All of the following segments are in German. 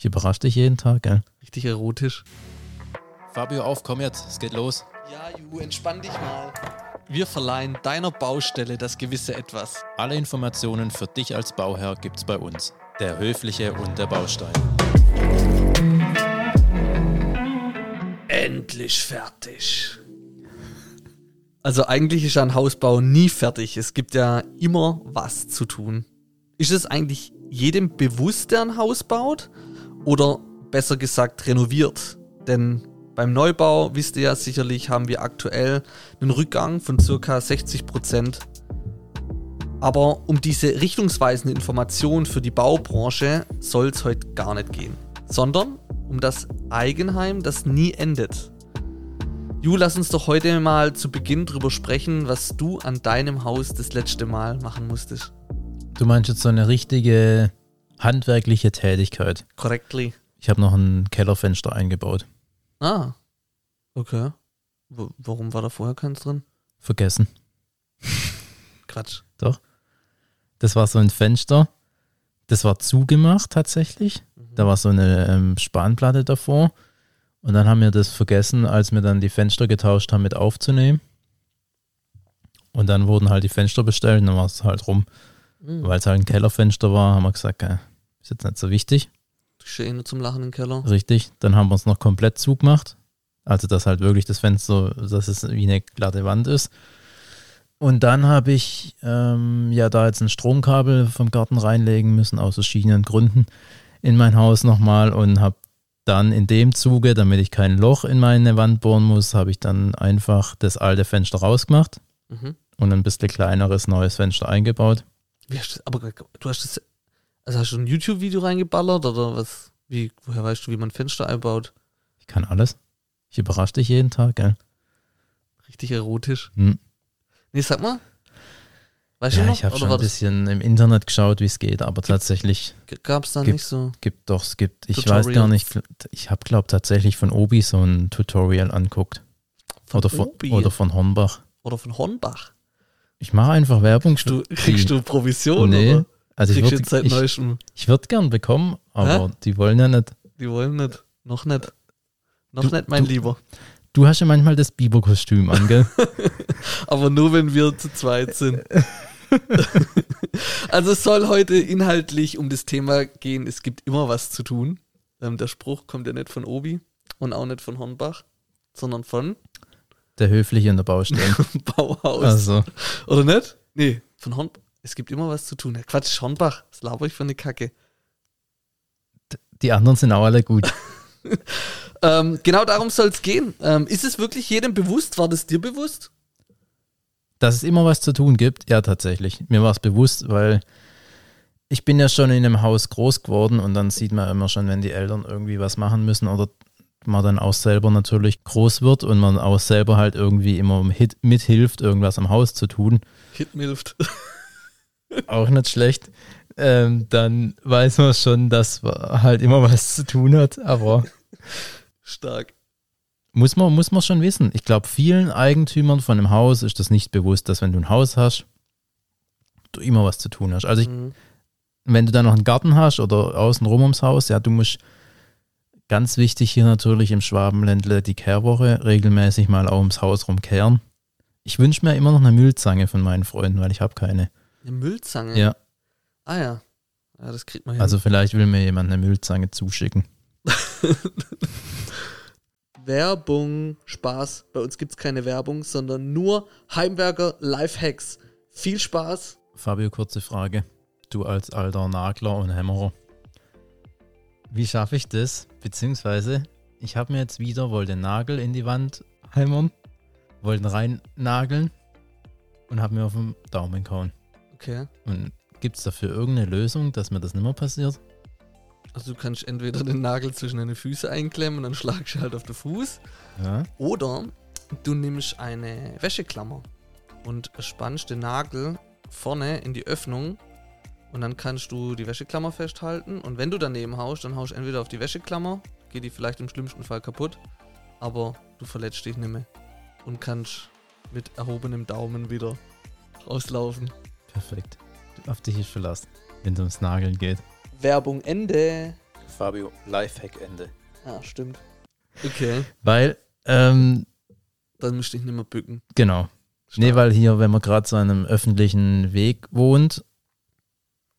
Ich überrasche dich jeden Tag, gell? Richtig erotisch. Fabio, auf, komm jetzt, es geht los. Ja, Ju, entspann dich mal. Wir verleihen deiner Baustelle das gewisse Etwas. Alle Informationen für dich als Bauherr gibt's bei uns. Der Höfliche und der Baustein. Endlich fertig. Also eigentlich ist ein Hausbau nie fertig. Es gibt ja immer was zu tun. Ist es eigentlich jedem bewusst, der ein Haus baut? Oder besser gesagt renoviert? Denn beim Neubau, wisst ihr ja sicherlich, haben wir aktuell einen Rückgang von ca. 60 Prozent. Aber um diese richtungsweisende Information für die Baubranche soll es heute gar nicht gehen, sondern um das Eigenheim, das nie endet. Ju, lass uns doch heute mal zu Beginn drüber sprechen, was du an deinem Haus das letzte Mal machen musstest. Du meinst jetzt so eine richtige handwerkliche Tätigkeit. Correctly. Ich habe noch ein Kellerfenster eingebaut. Ah. Okay. W warum war da vorher keins drin? Vergessen. Quatsch. Doch. Das war so ein Fenster. Das war zugemacht tatsächlich. Mhm. Da war so eine ähm, Spanplatte davor. Und dann haben wir das vergessen, als wir dann die Fenster getauscht haben, mit aufzunehmen. Und dann wurden halt die Fenster bestellt und dann war es halt rum. Mhm. Weil es halt ein Kellerfenster war, haben wir gesagt, äh, ist jetzt nicht so wichtig. Schön nur zum Lachen im Keller. Richtig. Dann haben wir es noch komplett zugemacht. Also, dass halt wirklich das Fenster, dass es wie eine glatte Wand ist. Und dann habe ich ähm, ja da jetzt ein Stromkabel vom Garten reinlegen müssen, aus verschiedenen Gründen, in mein Haus nochmal und habe dann in dem Zuge, damit ich kein Loch in meine Wand bohren muss, habe ich dann einfach das alte Fenster rausgemacht Mhm. und ein bisschen kleineres neues Fenster eingebaut. Wie hast du, aber du hast das. Also hast du ein YouTube-Video reingeballert oder was? Wie, woher weißt du, wie man Fenster einbaut? Ich kann alles. Ich überrasche dich jeden Tag, gell? Richtig erotisch. Hm. Nee, sag mal. Weißt du Ja, noch? ich habe schon ein bisschen im Internet geschaut, wie es geht, aber tatsächlich das, gab's da gibt- nicht so? gibt doch, es gibt, ich weiß gar Tutorials. nicht, ich habe glaube tatsächlich von Obi so ein Tutorial anguckt. Von oder, von, Obi? oder von Hornbach. Oder von Hornbach? Ich mache einfach Werbung. Kriegst du, kriegst du Provision, Nee, oder? Also ich würde seit ich, neuestem. ich würd gern bekommen, aber Hä? die wollen ja nicht. Die wollen nicht. Noch nicht. Noch Du- nicht, mein du- Lieber. Du hast ja manchmal das Biberkostüm an, gell? Aber nur, wenn wir zu zweit sind. also es soll heute inhaltlich um das Thema gehen, es gibt immer was zu tun. Ähm, der Spruch kommt ja nicht von Obi und auch nicht von Hornbach, sondern von Der Höfliche in der Baustelle. Bauhaus. Also, Oder nicht? Nee, von Hornbach. Es gibt immer was zu tun. Ja, Quatsch, Hornbach. Was laber ich für eine Kacke? die anderen sind auch alle gut. Ähm, genau darum soll es gehen. Ähm, ist es wirklich jedem bewusst? War das dir bewusst? Dass es immer was zu tun gibt, ja tatsächlich. Mir war es bewusst, weil ich bin ja schon in einem Haus groß geworden und dann sieht man immer schon, wenn die Eltern irgendwie was machen müssen oder man dann auch selber natürlich groß wird und man auch selber halt irgendwie immer mit- mithilft, irgendwas am Haus zu tun. Hitmilft. Auch nicht schlecht. Ähm, dann weiß man schon, dass man halt immer was zu tun hat, aber Stark. muss man, muss man schon wissen. Ich glaube, vielen Eigentümern von einem Haus ist das nicht bewusst, dass wenn du ein Haus hast, du immer was zu tun hast. Also ich, Mhm. wenn du dann noch einen Garten hast oder außenrum ums Haus, ja, du musst ganz wichtig hier natürlich im Schwabenländle die Kehrwoche regelmäßig mal auch ums Haus rumkehren. Ich wünsche mir immer noch eine Müllzange von meinen Freunden, weil ich habe keine. Eine Müllzange? Ja, Ah ja. Ja, das kriegt man hin. also vielleicht will mir jemand eine Müllzange zuschicken. Werbung, Spaß. Bei uns gibt es keine Werbung, sondern nur Heimwerker Lifehacks. Viel Spaß. Fabio, kurze Frage. Du als alter Nagler und Hämmerer. Wie schaffe ich das? Beziehungsweise, ich habe mir jetzt wieder, wollte einen Nagel in die Wand hämmern, wollte ihn rein nageln und habe mir auf den Daumen gehauen. Okay. Und gibt es dafür irgendeine Lösung, dass mir das nicht mehr passiert? Also du kannst entweder den Nagel zwischen deine Füße einklemmen und dann schlagst du halt auf den Fuß. Ja. Oder du nimmst eine Wäscheklammer und spannst den Nagel vorne in die Öffnung und dann kannst du die Wäscheklammer festhalten und wenn du daneben haust, dann haust du entweder auf die Wäscheklammer, geht die vielleicht im schlimmsten Fall kaputt, aber du verletzt dich nicht mehr und kannst mit erhobenem Daumen wieder rauslaufen. Perfekt. Auf dich ist verlassen, wenn es ums Nageln geht. Werbung Ende. Fabio, Lifehack-Ende. Ah, stimmt. Okay, Weil, ähm, dann müsste ich nicht mehr bücken. genau. Nee, weil hier, wenn man gerade so an einem öffentlichen Weg wohnt,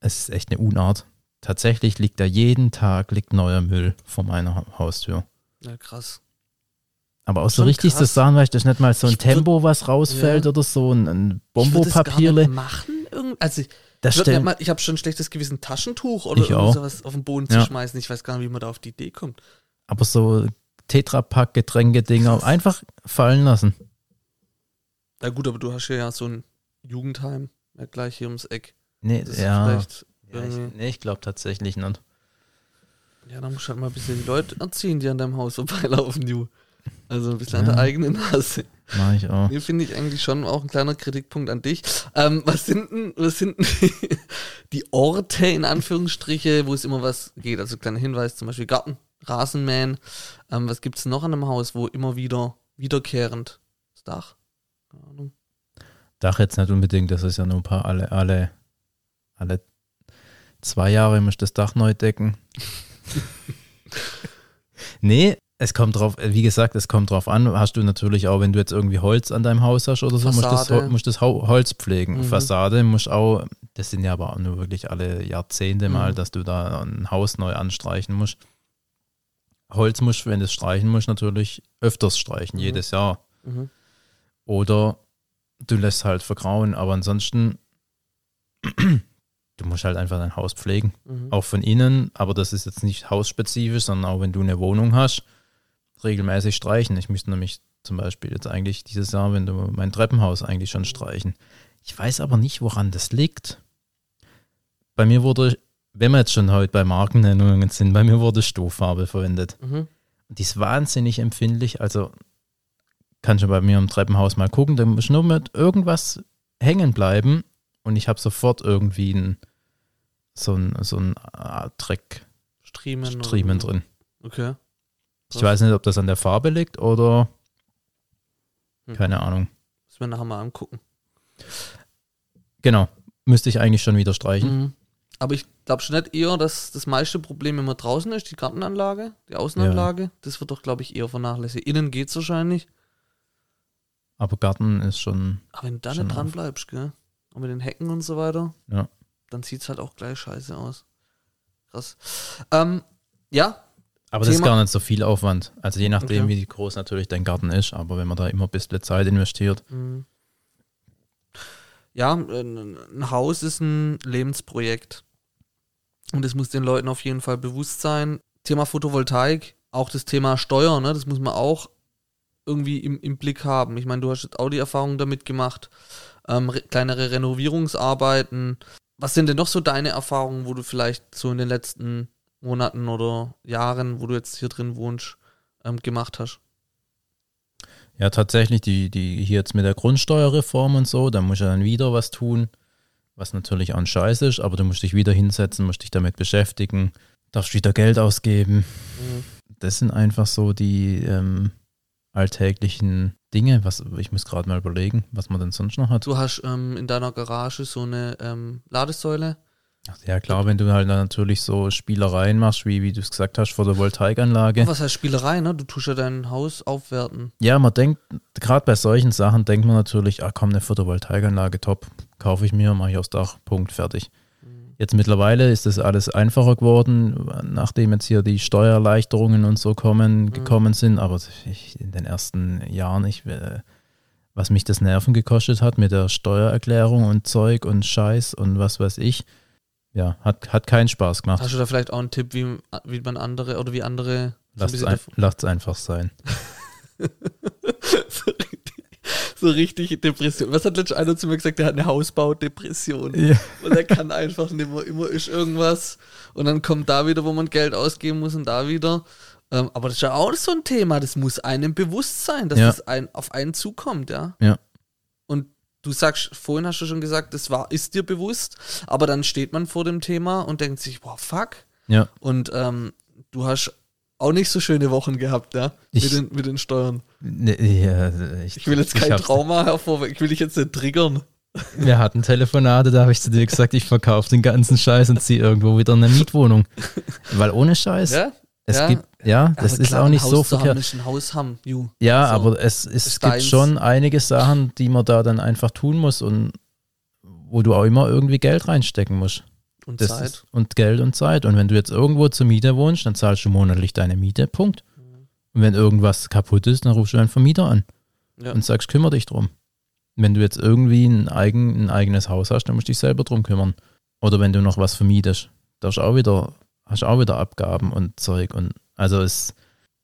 es ist echt eine Unart. Tatsächlich liegt da jeden Tag liegt neuer Müll vor meiner Ha- Haustür. Ja, krass. Aber auch so richtig krass. das sagen, weil das nicht mal so ein Ich Tempo, was rausfällt Ja. oder so, ein, ein Ich würd das gar Bombo-Papierle. nicht machen. Irgend, also ich, Das ich, mal, ich habe schon ein schlechtes Gewissen, Taschentuch oder sowas auf den Boden Ja. zu schmeißen. Ich weiß gar nicht, wie man da auf die Idee kommt. Aber so Tetrapack, Getränke-Dinger einfach fallen lassen. Na gut, aber du hast ja so ein Jugendheim ja, gleich hier ums Eck. Nee, Das ist ja. vielleicht ja ich, irgendwie- nee, ich glaube tatsächlich nicht. Ja, da musst du halt mal ein bisschen die Leute erziehen, die an deinem Haus vorbeilaufen, du. Also ein bisschen an Ja. der eigenen Nase. Mach ich auch. Hier finde ich eigentlich schon auch ein kleiner Kritikpunkt an dich. Ähm, was sind denn, was sind die, die Orte in Anführungsstriche, wo es immer was geht? Also kleiner Hinweis, zum Beispiel Garten, Rasenmähen. Ähm, was gibt es noch an einem Haus, wo immer wieder wiederkehrend das Dach? Keine Ahnung. Dach jetzt nicht unbedingt, das ist ja nur ein paar, alle, alle, alle zwei Jahre muss das Dach neu decken. nee, es kommt drauf, wie gesagt, es kommt drauf an. Hast du natürlich auch, wenn du jetzt irgendwie Holz an deinem Haus hast oder so, musst du musst das Holz pflegen. Mhm. Fassade musst auch, das sind ja aber auch nur wirklich alle Jahrzehnte mal, Mhm. dass du da ein Haus neu anstreichen musst. Holz musst, du, wenn du es streichen musst, natürlich öfters streichen, Mhm. jedes Jahr. Mhm. Oder du lässt halt vergrauen, aber ansonsten, du musst halt einfach dein Haus pflegen. Mhm. Auch von innen, aber das ist jetzt nicht hausspezifisch, sondern auch wenn du eine Wohnung hast, regelmäßig streichen. Ich müsste nämlich zum Beispiel jetzt eigentlich dieses Jahr, wenn du mein Treppenhaus eigentlich schon streichen. Ich weiß aber nicht, woran das liegt. Bei mir wurde, wenn wir jetzt schon heute bei Markennennungen sind, bei mir wurde Stofffarbe verwendet. Mhm. Die ist wahnsinnig empfindlich. Also kannst du bei mir im Treppenhaus mal gucken, da muss nur mit irgendwas hängen bleiben und ich habe sofort irgendwie ein, so ein, so ein ah, Dreck, Striemen. Striemen drin. Okay. Ich weiß nicht, ob das an der Farbe liegt oder Hm. keine Ahnung. Müssen wir nachher mal angucken. Genau, müsste ich eigentlich schon wieder streichen. Mhm. Aber ich glaube schon nicht eher, dass das meiste Problem immer draußen ist, die Gartenanlage, die Außenanlage. Das wird doch, glaube ich, eher vernachlässigt. Innen geht's wahrscheinlich. Aber Garten ist schon, Aber wenn du da nicht dran auf. bleibst, gell? Und mit den Hecken und so weiter, ja. dann sieht's halt auch gleich scheiße aus. Krass. Ähm, ja, Aber das ist Thema- gar nicht so viel Aufwand. Also je nachdem, Okay. wie groß natürlich dein Garten ist, aber wenn man da immer ein bisschen Zeit investiert. Mhm. Ja, ein Haus ist ein Lebensprojekt. Und es muss den Leuten auf jeden Fall bewusst sein. Thema Photovoltaik, auch das Thema Steuer, ne, das muss man auch irgendwie im, im Blick haben. Ich meine, du hast jetzt auch die Erfahrung damit gemacht. Ähm, re kleinere Renovierungsarbeiten. Was sind denn noch so deine Erfahrungen, wo du vielleicht so in den letzten Monaten oder Jahren, wo du jetzt hier drin wohnst, ähm, gemacht hast? Ja, tatsächlich, die, die hier jetzt mit der Grundsteuerreform und so, da muss ja dann wieder was tun, was natürlich auch ein Scheiß ist, aber du musst dich wieder hinsetzen, musst dich damit beschäftigen, darfst wieder Geld ausgeben. Mhm. Das sind einfach so die ähm, alltäglichen Dinge, was ich muss gerade mal überlegen, was man denn sonst noch hat. Du hast ähm, in deiner Garage so eine ähm, Ladesäule. Ja klar, wenn du halt dann natürlich so Spielereien machst, wie, wie du es gesagt hast, Photovoltaikanlage. Was heißt Spielerei, ne? Du tust ja dein Haus aufwerten. Ja, man denkt, gerade bei solchen Sachen denkt man natürlich, ah komm, eine Photovoltaikanlage, top, kaufe ich mir, mache ich aufs Dach, Punkt, fertig. Jetzt mittlerweile ist das alles einfacher geworden, nachdem jetzt hier die Steuererleichterungen und so kommen, gekommen sind, aber ich, in den ersten Jahren, ich, äh, was mich das Nerven gekostet hat mit der Steuererklärung und Zeug und Scheiß und was weiß ich, ja, hat, hat keinen Spaß gemacht. Hast du da vielleicht auch einen Tipp, wie, wie man andere oder wie andere Lasst es ein, einfach sein. so, richtig, so richtig Depression. Was hat letztens einer zu mir gesagt, der hat eine Hausbaudepression. Ja. Und er kann einfach nicht mehr, immer ist irgendwas. Und dann kommt da wieder, wo man Geld ausgeben muss und da wieder. Ähm, aber das ist ja auch so ein Thema, das muss einem bewusst sein, dass Ja. das ein, auf einen zukommt, ja. Ja. Du sagst, vorhin hast du schon gesagt, das war, ist dir bewusst, aber dann steht man vor dem Thema und denkt sich, boah, fuck. Ja. Und ähm, du hast auch nicht so schöne Wochen gehabt, ja, Ich- mit, den, mit den Steuern. Ne, ja, ich, Ich will jetzt kein Trauma hervorwecken, ich will dich jetzt nicht triggern. wir hatten Telefonate, da habe ich zu dir gesagt, ich verkaufe den ganzen Scheiß und ziehe irgendwo wieder eine Mietwohnung. Weil ohne Scheiß, Ja? Es ja. gibt, ja, das Aber ist klar, auch nicht so haben, verkehrt. ist ein Haus haben, ju. Ja, So. aber es, es gibt deins. schon einige Sachen, die man da dann einfach tun muss und wo du auch immer irgendwie Geld reinstecken musst. Und Das Zeit. Ist, und Geld und Zeit. Und wenn du jetzt irgendwo zur Miete wohnst, dann zahlst du monatlich deine Miete, Punkt. Und wenn irgendwas kaputt ist, dann rufst du deinen Vermieter an Ja. und sagst, kümmere dich drum. Wenn du jetzt irgendwie ein, eigen, ein eigenes Haus hast, dann musst du dich selber drum kümmern. Oder wenn du noch was vermietest, da hast du auch wieder, hast du auch wieder Abgaben und Zeug. Und also es,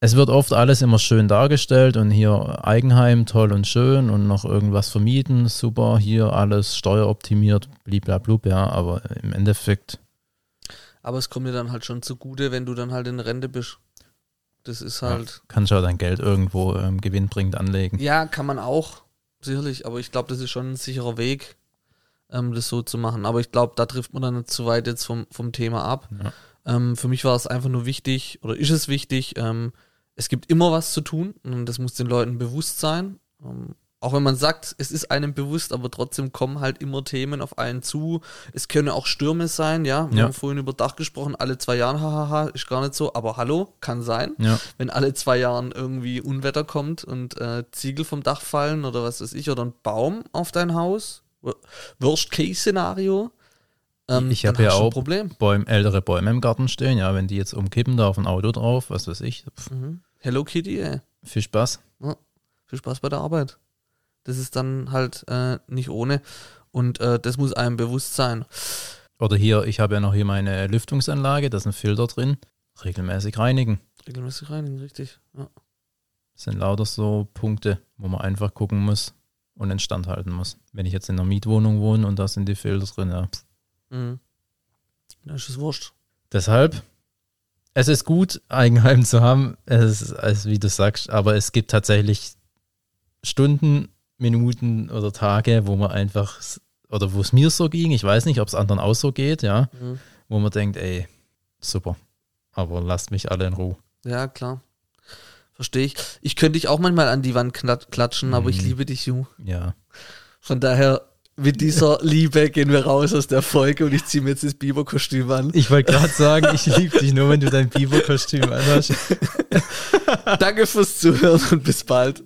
es wird oft alles immer schön dargestellt und hier Eigenheim toll und schön und noch irgendwas vermieten, super, hier alles steueroptimiert, bliblablub, ja, aber im Endeffekt, Aber es kommt dir dann halt schon zugute, wenn du dann halt in Rente bist. Das ist halt. kannst du auch dein Geld irgendwo ähm, gewinnbringend anlegen. Ja, kann man auch, sicherlich, aber ich glaube, das ist schon ein sicherer Weg, ähm, das so zu machen. Aber ich glaube, da trifft man dann nicht zu weit jetzt vom, vom Thema ab. Ja. Ähm, für mich war es einfach nur wichtig, oder ist es wichtig, ähm, es gibt immer was zu tun und das muss den Leuten bewusst sein. Ähm, auch wenn man sagt, es ist einem bewusst, aber trotzdem kommen halt immer Themen auf einen zu. Es können auch Stürme sein, ja. Wir Ja. haben vorhin über Dach gesprochen, alle zwei Jahre, hahaha, ist gar nicht so, aber hallo, kann sein Ja, wenn alle zwei Jahren irgendwie Unwetter kommt und äh, Ziegel vom Dach fallen oder was weiß ich, oder ein Baum auf dein Haus. Worst-Case-Szenario. Ähm, Ich hab dann ja auch- Problem. Bäume, ältere Bäume im Garten stehen, ja, wenn die jetzt umkippen, da auf ein Auto drauf, was weiß ich, Mhm. Hello Kitty, ey. viel Spaß. Viel Spaß bei der Arbeit. Das ist dann halt äh, nicht ohne. Und äh, das muss einem bewusst sein. Oder hier, ich habe ja noch hier meine Lüftungsanlage, da ist ein Filter drin, regelmäßig reinigen. Regelmäßig reinigen, richtig. Ja. Das sind lauter so Punkte, wo man einfach gucken muss und instand halten muss. Wenn ich jetzt in einer Mietwohnung wohne und da sind die Filter drin, ja. pf. Mhm. Dann ist es wurscht. Deshalb, es ist gut, Eigenheim zu haben, es ist, also wie du sagst, aber es gibt tatsächlich Stunden, Minuten oder Tage, wo man einfach, oder wo es mir so ging, ich weiß nicht, ob es anderen auch so geht, ja, Mhm. wo man denkt, ey, super, aber lasst mich alle in Ruhe. Ja, klar. Verstehe ich. Ich könnte dich auch manchmal an die Wand klat- klatschen, aber ich Mhm. liebe dich, Ju. Ja, Von daher, mit dieser Liebe gehen wir raus aus der Folge und ich ziehe mir jetzt das Biberkostüm an. ich wollte gerade sagen, ich liebe dich nur, wenn du dein Biber-Kostüm anhast. Danke fürs Zuhören und bis bald.